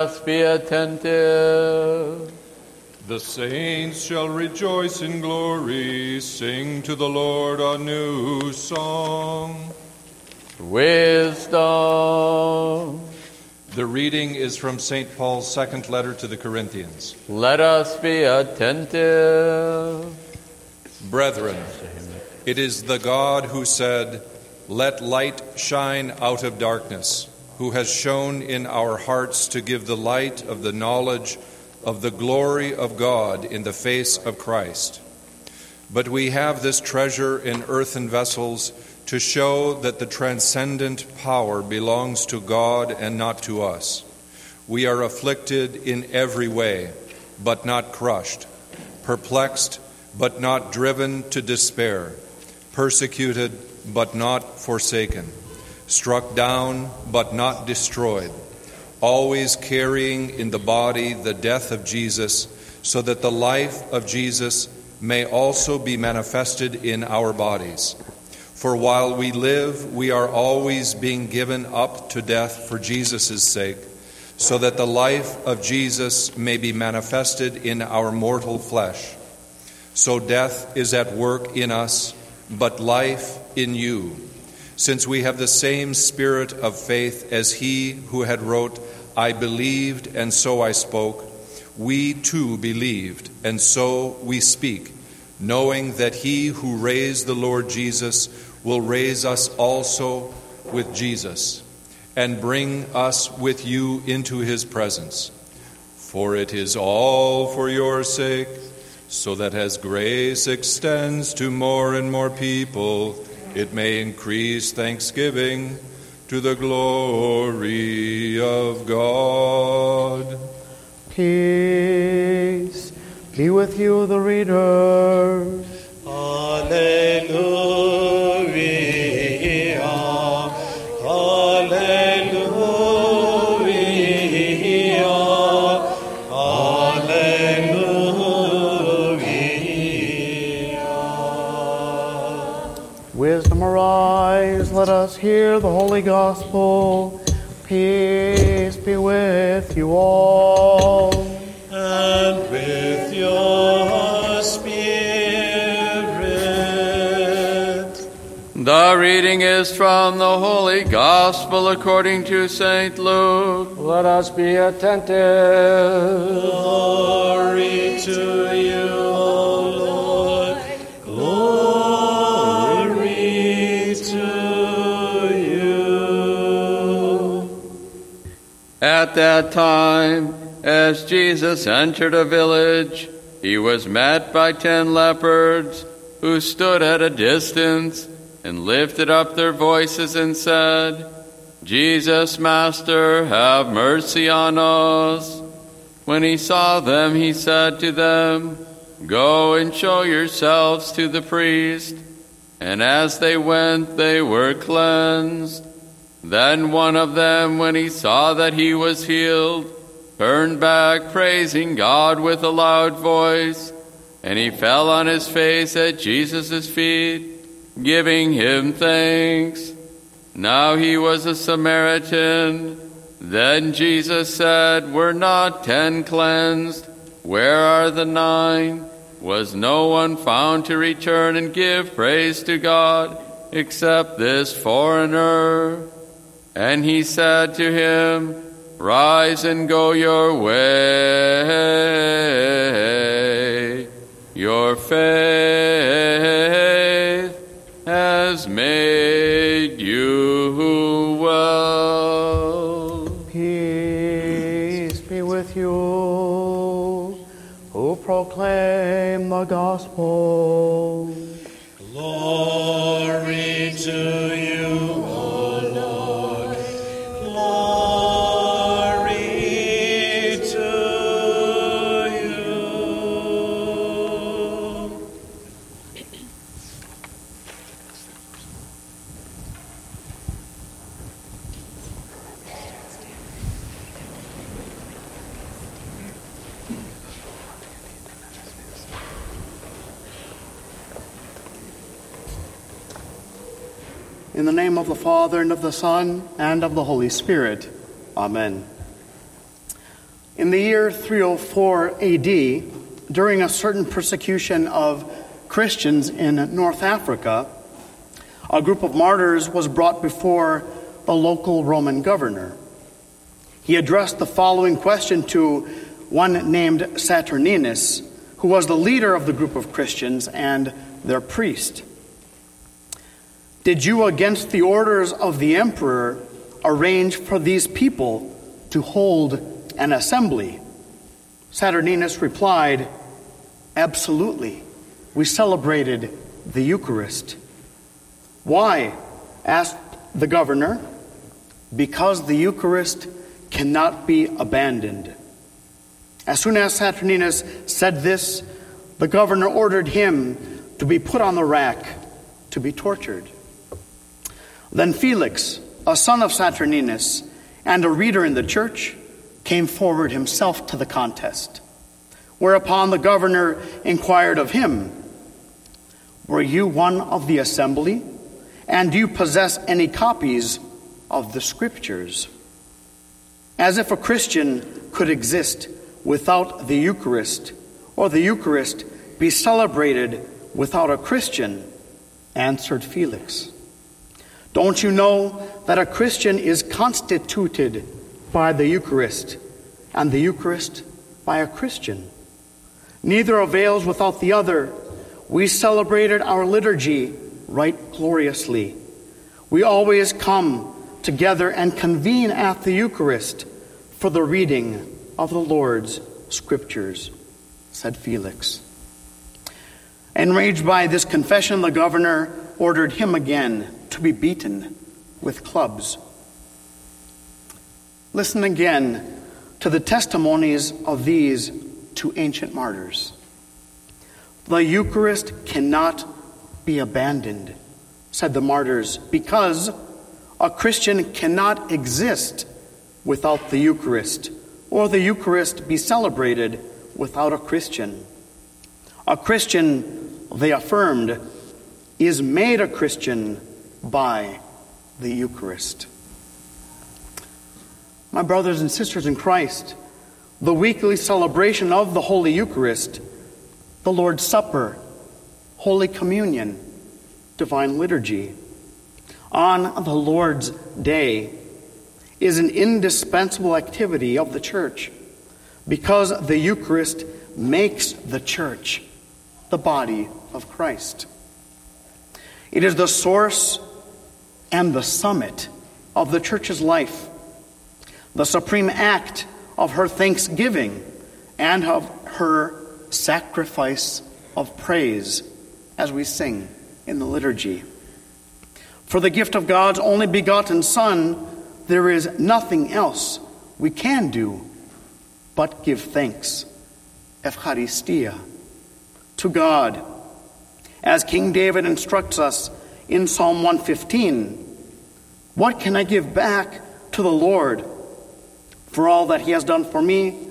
us be attentive. The saints shall rejoice in glory, sing to the Lord a new song. Wisdom. The reading is from St. Paul's second letter to the Corinthians. Let us be attentive. Brethren, it is the God who said, Let light shine out of darkness, who has shone in our hearts to give the light of the knowledge of the glory of God in the face of Christ. But we have this treasure in earthen vessels to show that the transcendent power belongs to God and not to us. We are afflicted in every way, but not crushed, perplexed, but not driven to despair, persecuted, but not forsaken, struck down, but not destroyed, always carrying in the body the death of Jesus, so that the life of Jesus may also be manifested in our bodies. For while we live, we are always being given up to death for Jesus' sake, so that the life of Jesus may be manifested in our mortal flesh. So death is at work in us, but life in you, since we have the same spirit of faith as he who had wrote, I believed, and so I spoke. We too believed, and so we speak, knowing that he who raised the Lord Jesus will raise us also with Jesus and bring us with you into his presence. For it is all for your sake, so that as grace extends to more and more people, it may increase thanksgiving to the glory of God. Peace be with you, the readers. Alleluia. Hear the holy gospel. Peace be with you all. And with your spirit. The reading is from the Holy Gospel according to St. Luke. Let us be attentive. Glory to you, At that time, as Jesus entered a village, he was met by ten lepers who stood at a distance and lifted up their voices and said, Jesus, Master, have mercy on us. When he saw them, he said to them, Go and show yourselves to the priest. And as they went, they were cleansed. Then one of them, when he saw that he was healed, turned back, praising God with a loud voice, and he fell on his face at Jesus' feet, giving him thanks. Now he was a Samaritan. Then Jesus said, Were not ten cleansed? Where are the nine? Was no one found to return and give praise to God except this foreigner? And he said to him, Rise and go your way. Your faith has made you well. Peace be with you who proclaim the gospel. Of the Father, and of the Son, and of the Holy Spirit. Amen. In the year 304 AD, during a certain persecution of Christians in North Africa, a group of martyrs was brought before the local Roman governor. He addressed the following question to one named Saturninus, who was the leader of the group of Christians and their priest. Did you, against the orders of the emperor, arrange for these people to hold an assembly? Saturninus replied, Absolutely. We celebrated the Eucharist. Why? asked the governor. Because the Eucharist cannot be abandoned. As soon as Saturninus said this, the governor ordered him to be put on the rack to be tortured. Then Felix, a son of Saturninus and a reader in the church, came forward himself to the contest. Whereupon the governor inquired of him, Were you one of the assembly? And do you possess any copies of the scriptures? As if a Christian could exist without the Eucharist, or the Eucharist be celebrated without a Christian, answered Felix. Don't you know that a Christian is constituted by the Eucharist, and the Eucharist by a Christian? Neither avails without the other. We celebrated our liturgy right gloriously. We always come together and convene at the Eucharist for the reading of the Lord's Scriptures, said Felix. Enraged by this confession, the governor ordered him again to be beaten with clubs. Listen again to the testimonies of these two ancient martyrs. The Eucharist cannot be abandoned, said the martyrs, because a Christian cannot exist without the Eucharist, or the Eucharist be celebrated without a Christian. A Christian, they affirmed, is made a Christian by the Eucharist. My brothers and sisters in Christ, the weekly celebration of the Holy Eucharist, the Lord's Supper, Holy Communion, Divine Liturgy, on the Lord's Day is an indispensable activity of the church because the Eucharist makes the church the body of Christ. It is the source and the summit of the church's life, the supreme act of her thanksgiving and of her sacrifice of praise as we sing in the liturgy. For the gift of God's only begotten Son, there is nothing else we can do but give thanks. Eucharistia. To God. As King David instructs us in Psalm 115 What can I give back to the Lord for all that he has done for me?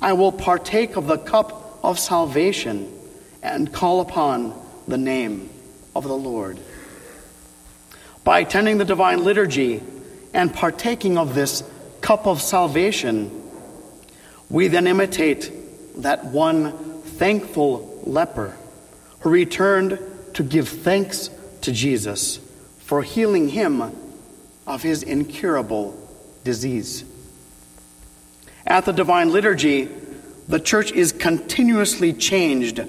I will partake of the cup of salvation and call upon the name of the Lord. By attending the divine liturgy and partaking of this cup of salvation, we then imitate that one thankful leper who returned to give thanks to Jesus for healing him of his incurable disease. At the divine liturgy, the church is continuously changed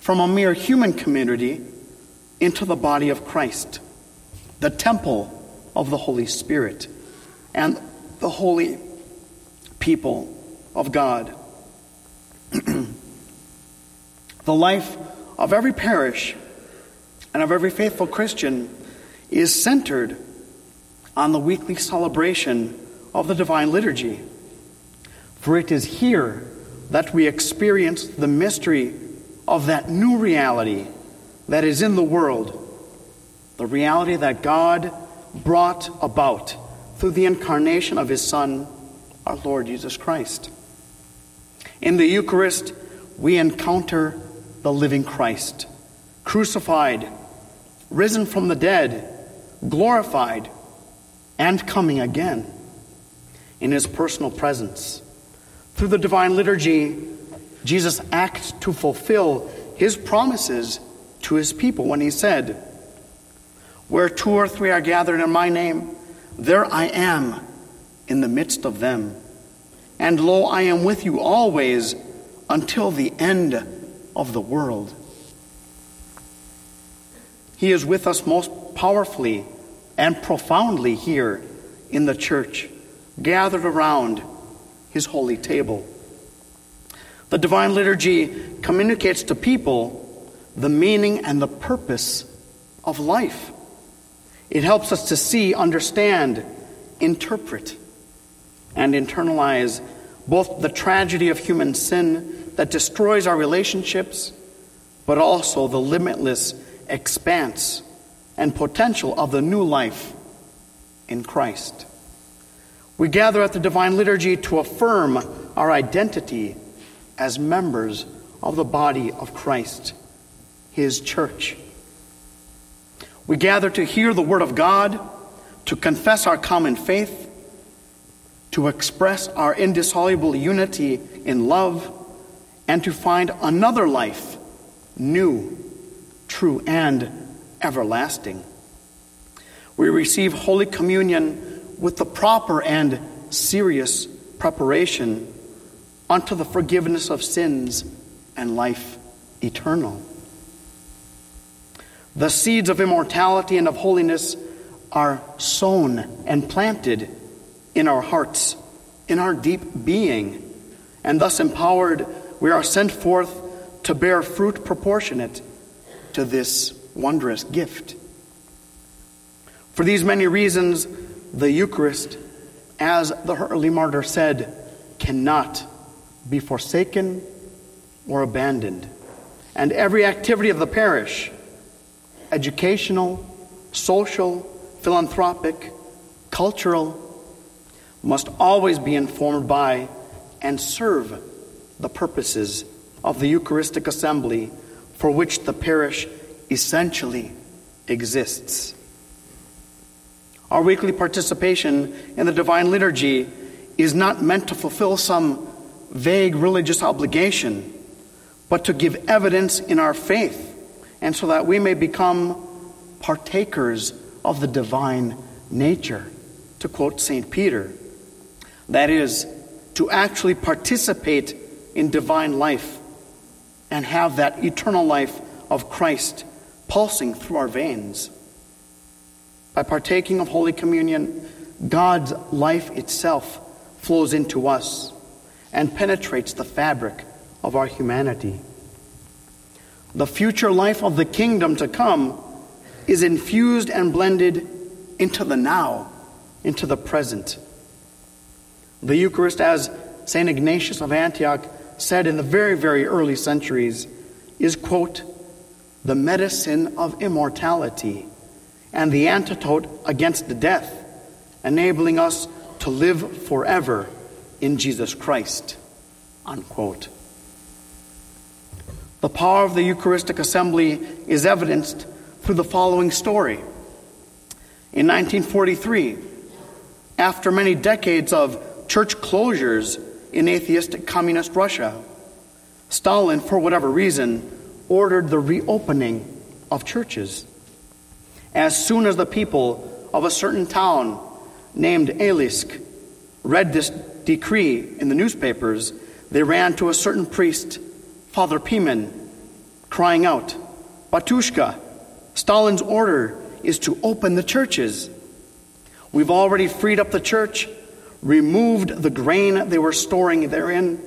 from a mere human community into the body of Christ the temple of the Holy Spirit and the holy people of God. the life of every parish and of every faithful Christian is centered on the weekly celebration of the Divine Liturgy. For it is here that we experience the mystery of that new reality that is in the world the reality that God brought about through the incarnation of his Son, our Lord Jesus Christ. In the Eucharist, we encounter the living Christ, crucified, risen from the dead, glorified, and coming again in his personal presence. Through the divine liturgy, Jesus acts to fulfill his promises to his people when he said, Where two or three are gathered in my name, there I am in the midst of them. And lo, I am with you always until the end of the world. He is with us most powerfully and profoundly here in the church, gathered around his holy table. The divine liturgy communicates to people the meaning and the purpose of life. It helps us to see, understand, interpret, and internalize both the tragedy of human sin that destroys our relationships, but also the limitless expanse and potential of the new life in Christ. We gather at the Divine Liturgy to affirm our identity as members of the body of Christ, His church. We gather to hear the Word of God, to confess our common faith, to express our indissoluble unity in love, and to find another life, new, true, and everlasting. We receive Holy Communion with the proper and serious preparation unto the forgiveness of sins and life eternal. The seeds of immortality and of holiness are sown and planted in our hearts, in our deep being, and thus empowered, we are sent forth to bear fruit proportionate to this wondrous gift. For these many reasons, the Eucharist, as the early martyr said, cannot be forsaken or abandoned. And every activity of the parish, educational, social, philanthropic, cultural, must always be informed by and serve the purposes of the Eucharistic assembly for which the parish essentially exists. Our weekly participation in the Divine Liturgy is not meant to fulfill some vague religious obligation, but to give evidence in our faith, and so that we may become partakers of the divine nature, to quote St. Peter. That is, to actually participate in divine life and have that eternal life of Christ pulsing through our veins. By partaking of Holy Communion, God's life itself flows into us and penetrates the fabric of our humanity. The future life of the kingdom to come is infused and blended into the now, into the present. The Eucharist, as St. Ignatius of Antioch said in the very, very early centuries, is, quote, the medicine of immortality and the antidote against death, enabling us to live forever in Jesus Christ. Unquote. The power of the Eucharistic assembly is evidenced through the following story. In 1943, after many decades of church closures in atheistic communist Russia, Stalin, for whatever reason, ordered the reopening of churches. As soon as the people of a certain town named Elisk read this decree in the newspapers, they ran to a certain priest, Father Pimen, crying out, Batushka, Stalin's order is to open the churches. We've already freed up the church, removed the grain they were storing therein,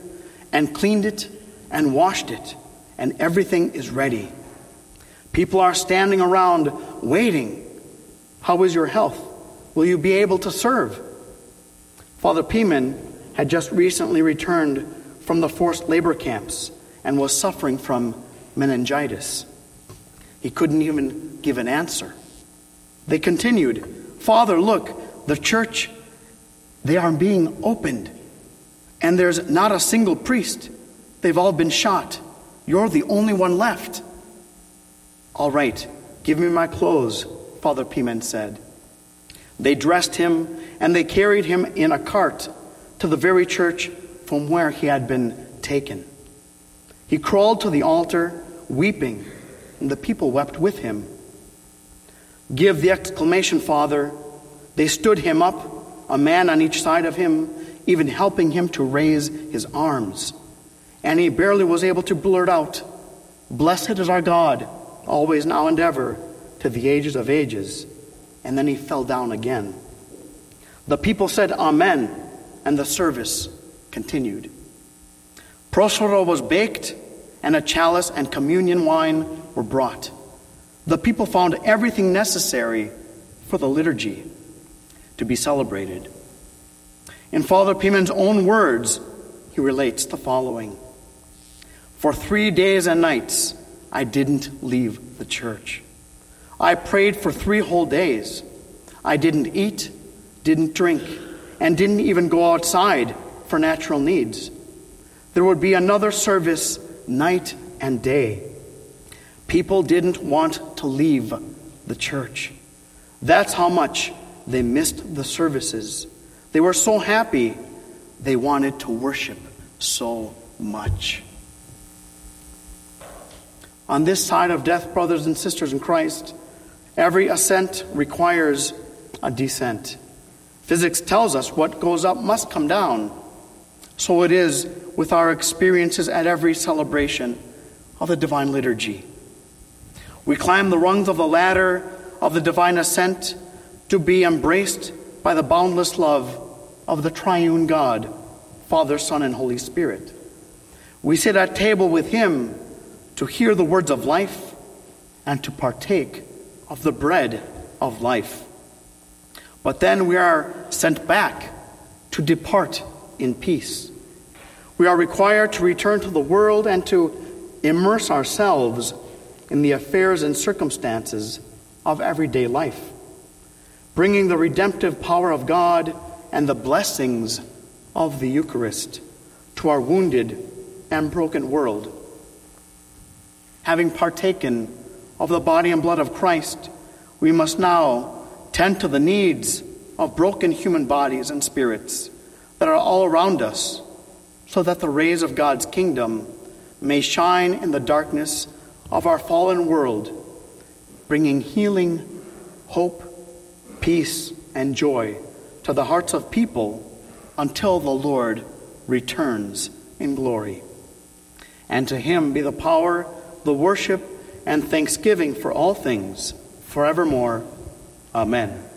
and cleaned it and washed it, and everything is ready. People are standing around waiting. How is your health? Will you be able to serve? Father Pimen had just recently returned from the forced labor camps and was suffering from meningitis. He couldn't even give an answer. They continued, Father, look, the church, they are being opened, and there's not a single priest. They've all been shot. You're the only one left. All right, give me my clothes, Father Pimen said. They dressed him and they carried him in a cart to the very church from where he had been taken. He crawled to the altar, weeping, and the people wept with him. Give the exclamation, Father. They stood him up, a man on each side of him, even helping him to raise his arms. And he barely was able to blurt out, Blessed is our God, always, now, and ever, to the ages of ages. And then he fell down again. The people said, Amen, and the service continued. Prosphora was baked, and a chalice and communion wine were brought. The people found everything necessary for the liturgy to be celebrated. In Father Pimen's own words, he relates the following For three days and nights, I didn't leave the church. I prayed for three whole days. I didn't eat, didn't drink, and didn't even go outside for natural needs. There would be another service night and day. People didn't want to leave the church. That's how much they missed the services. They were so happy, they wanted to worship so much. On this side of death, brothers and sisters in Christ, every ascent requires a descent. Physics tells us what goes up must come down. So it is with our experiences at every celebration of the Divine Liturgy. We climb the rungs of the ladder of the divine ascent to be embraced by the boundless love of the triune God, Father, Son, and Holy Spirit. We sit at table with Him to hear the words of life and to partake of the bread of life. But then we are sent back to depart in peace. We are required to return to the world and to immerse ourselves in the affairs and circumstances of everyday life, bringing the redemptive power of God and the blessings of the Eucharist to our wounded and broken world. Having partaken of the body and blood of Christ, we must now tend to the needs of broken human bodies and spirits that are all around us so that the rays of God's kingdom may shine in the darkness of our fallen world, bringing healing, hope, peace, and joy to the hearts of people until the Lord returns in glory. And to him be the power, the worship, and thanksgiving for all things, forevermore. Amen.